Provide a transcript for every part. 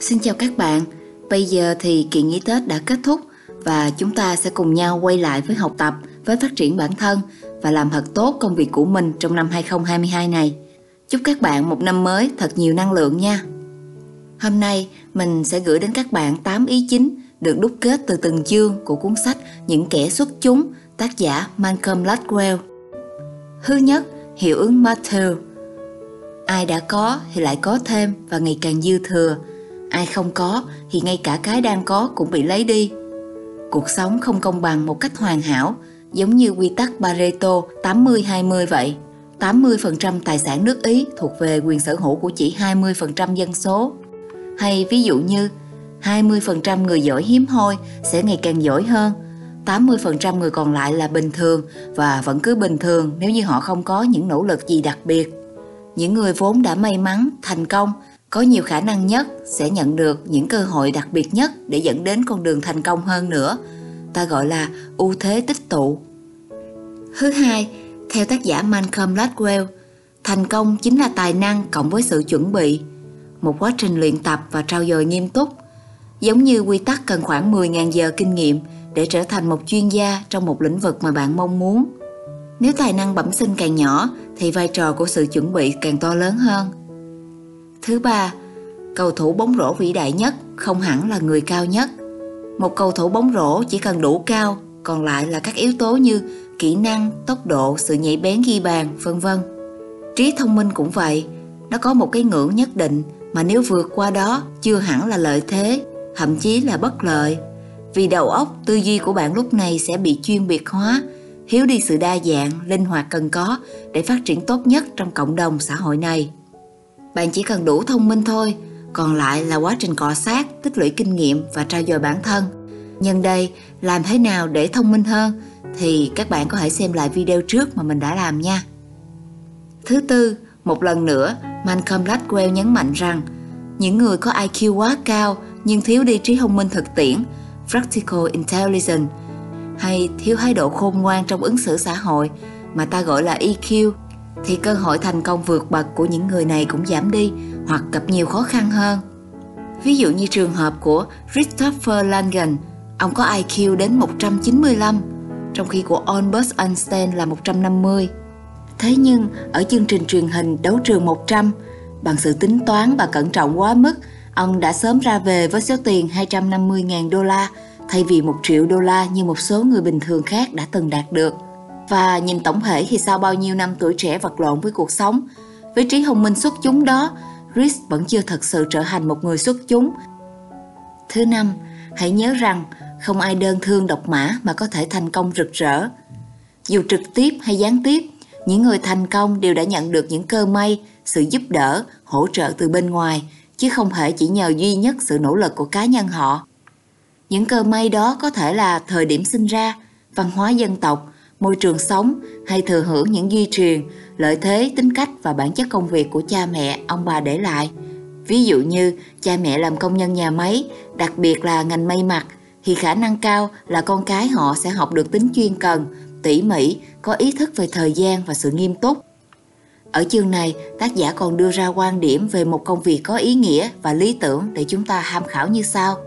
Xin chào các bạn, bây giờ thì kỳ nghỉ Tết đã kết thúc và chúng ta sẽ cùng nhau quay lại với học tập, với phát triển bản thân và làm thật tốt công việc của mình trong năm 2022 này. Chúc các bạn một năm mới thật nhiều năng lượng nha. Hôm nay mình sẽ gửi đến các bạn 8 ý chính được đúc kết từ từng chương của cuốn sách Những kẻ xuất chúng, tác giả Malcolm Gladwell. Thứ nhất, hiệu ứng Matthew. Ai đã có thì lại có thêm và ngày càng dư thừa. Ai không có thì ngay cả cái đang có cũng bị lấy đi. Cuộc sống không công bằng một cách hoàn hảo, giống như quy tắc Pareto 80-20 vậy. 80% tài sản nước Ý thuộc về quyền sở hữu của chỉ 20% dân số. Hay ví dụ như 20% người giỏi hiếm hoi sẽ ngày càng giỏi hơn, 80% người còn lại là bình thường và vẫn cứ bình thường nếu như họ không có những nỗ lực gì đặc biệt. Những người vốn đã may mắn, thành công, có nhiều khả năng nhất sẽ nhận được những cơ hội đặc biệt nhất để dẫn đến con đường thành công hơn nữa. Ta gọi là ưu thế tích tụ. Thứ hai, theo tác giả Malcolm Gladwell, thành công chính là tài năng cộng với sự chuẩn bị, một quá trình luyện tập và trau dồi nghiêm túc. Giống như quy tắc cần khoảng 10.000 giờ kinh nghiệm để trở thành một chuyên gia trong một lĩnh vực mà bạn mong muốn. Nếu tài năng bẩm sinh càng nhỏ thì vai trò của sự chuẩn bị càng to lớn hơn. Thứ ba, cầu thủ bóng rổ vĩ đại nhất không hẳn là người cao nhất. Một cầu thủ bóng rổ chỉ cần đủ cao, còn lại là các yếu tố như kỹ năng, tốc độ, sự nhạy bén ghi bàn, vân vân. Trí thông minh cũng vậy, nó có một cái ngưỡng nhất định mà nếu vượt qua đó chưa hẳn là lợi thế, thậm chí là bất lợi. Vì đầu óc, tư duy của bạn lúc này sẽ bị chuyên biệt hóa, thiếu đi sự đa dạng, linh hoạt cần có để phát triển tốt nhất trong cộng đồng xã hội này. Bạn chỉ cần đủ thông minh thôi, còn lại là quá trình cọ sát, tích lũy kinh nghiệm và trao dồi bản thân. Nhân đây, làm thế nào để thông minh hơn thì các bạn có thể xem lại video trước mà mình đã làm nha. Thứ tư, một lần nữa, Malcolm Gladwell nhấn mạnh rằng những người có IQ quá cao nhưng thiếu đi trí thông minh thực tiễn, practical intelligence, hay thiếu thái độ khôn ngoan trong ứng xử xã hội mà ta gọi là EQ thì cơ hội thành công vượt bậc của những người này cũng giảm đi hoặc gặp nhiều khó khăn hơn. Ví dụ như trường hợp của Christopher Langan, ông có IQ đến 195, trong khi của Albert Einstein là 150. Thế nhưng, ở chương trình truyền hình Đấu trường 100, bằng sự tính toán và cẩn trọng quá mức, ông đã sớm ra về với số tiền 250.000 đô la thay vì 1 triệu đô la như một số người bình thường khác đã từng đạt được. Và nhìn tổng thể thì sau bao nhiêu năm tuổi trẻ vật lộn với cuộc sống, với trí thông minh xuất chúng đó, Chris vẫn chưa thật sự trở thành một người xuất chúng. Thứ năm, hãy nhớ rằng không ai đơn thương độc mã mà có thể thành công rực rỡ. Dù trực tiếp hay gián tiếp, những người thành công đều đã nhận được những cơ may, sự giúp đỡ, hỗ trợ từ bên ngoài, chứ không thể chỉ nhờ duy nhất sự nỗ lực của cá nhân họ. Những cơ may đó có thể là thời điểm sinh ra, văn hóa dân tộc, môi trường sống hay thừa hưởng những di truyền, lợi thế, tính cách và bản chất công việc của cha mẹ, ông bà để lại. Ví dụ như cha mẹ làm công nhân nhà máy, đặc biệt là ngành may mặc, thì khả năng cao là con cái họ sẽ học được tính chuyên cần, tỉ mỉ, có ý thức về thời gian và sự nghiêm túc. Ở chương này, tác giả còn đưa ra quan điểm về một công việc có ý nghĩa và lý tưởng để chúng ta tham khảo như sau.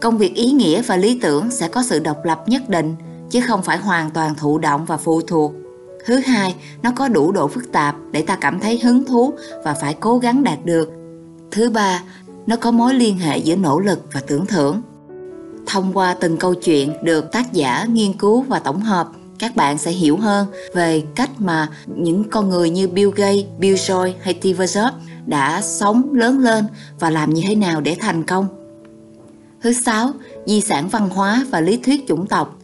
Công việc ý nghĩa và lý tưởng sẽ có sự độc lập nhất định, chứ không phải hoàn toàn thụ động và phụ thuộc. Thứ hai, nó có đủ độ phức tạp để ta cảm thấy hứng thú và phải cố gắng đạt được. Thứ ba, nó có mối liên hệ giữa nỗ lực và tưởng thưởng. Thông qua từng câu chuyện được tác giả nghiên cứu và tổng hợp, các bạn sẽ hiểu hơn về cách mà những con người như Bill Gates, Bill Joy hay Steve Jobs đã sống lớn lên và làm như thế nào để thành công. Thứ sáu, di sản văn hóa và lý thuyết chủng tộc.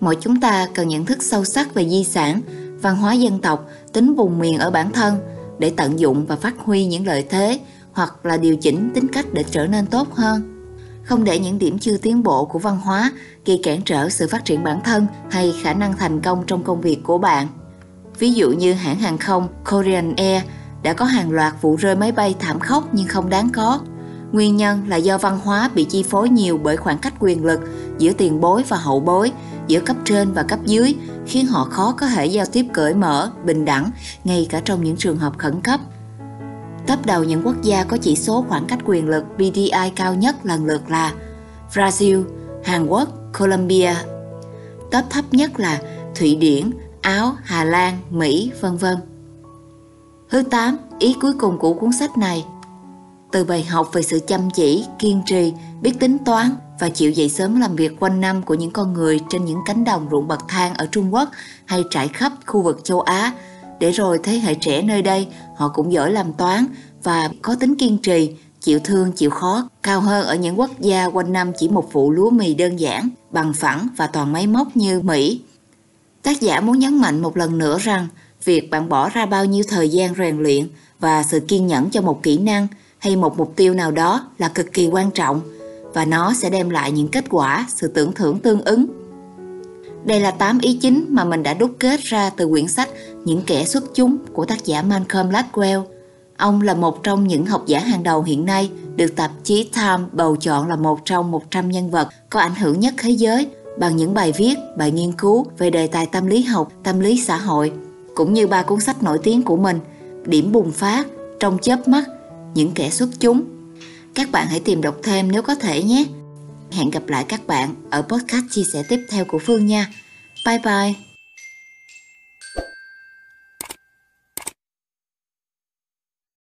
Mỗi chúng ta cần nhận thức sâu sắc về di sản, văn hóa dân tộc, tính vùng miền ở bản thân để tận dụng và phát huy những lợi thế hoặc là điều chỉnh tính cách để trở nên tốt hơn. Không để những điểm chưa tiến bộ của văn hóa gây cản trở sự phát triển bản thân hay khả năng thành công trong công việc của bạn. Ví dụ như hãng hàng không Korean Air đã có hàng loạt vụ rơi máy bay thảm khốc nhưng không đáng có Nguyên nhân là do văn hóa bị chi phối nhiều bởi khoảng cách quyền lực giữa tiền bối và hậu bối, giữa cấp trên và cấp dưới, khiến họ khó có thể giao tiếp cởi mở, bình đẳng, ngay cả trong những trường hợp khẩn cấp. Tấp đầu những quốc gia có chỉ số khoảng cách quyền lực BDI cao nhất lần lượt là Brazil, Hàn Quốc, Colombia. Tấp thấp nhất là Thụy Điển, Áo, Hà Lan, Mỹ, vân vân. Thứ 8, ý cuối cùng của cuốn sách này. Từ bài học về sự chăm chỉ, kiên trì, biết tính toán và chịu dậy sớm làm việc quanh năm của những con người trên những cánh đồng ruộng bậc thang ở Trung Quốc hay trải khắp khu vực châu Á, để rồi thế hệ trẻ nơi đây họ cũng giỏi làm toán và có tính kiên trì, chịu thương chịu khó cao hơn ở những quốc gia quanh năm chỉ một vụ lúa mì đơn giản, bằng phẳng và toàn máy móc như Mỹ. Tác giả muốn nhấn mạnh một lần nữa rằng việc bạn bỏ ra bao nhiêu thời gian rèn luyện và sự kiên nhẫn cho một kỹ năng hay một mục tiêu nào đó là cực kỳ quan trọng và nó sẽ đem lại những kết quả, sự tưởng thưởng tương ứng. Đây là 8 ý chính mà mình đã đúc kết ra từ quyển sách Những kẻ xuất chúng của tác giả Malcolm Gladwell. Ông là một trong những học giả hàng đầu hiện nay, được tạp chí Time bầu chọn là một trong 100 nhân vật có ảnh hưởng nhất thế giới bằng những bài viết, bài nghiên cứu về đề tài tâm lý học, tâm lý xã hội, cũng như ba cuốn sách nổi tiếng của mình, Điểm bùng phát, Trong chớp mắt, những kẻ xuất chúng. Các bạn hãy tìm đọc thêm nếu có thể nhé. Hẹn gặp lại các bạn ở podcast chia sẻ tiếp theo của Phương nha. Bye bye!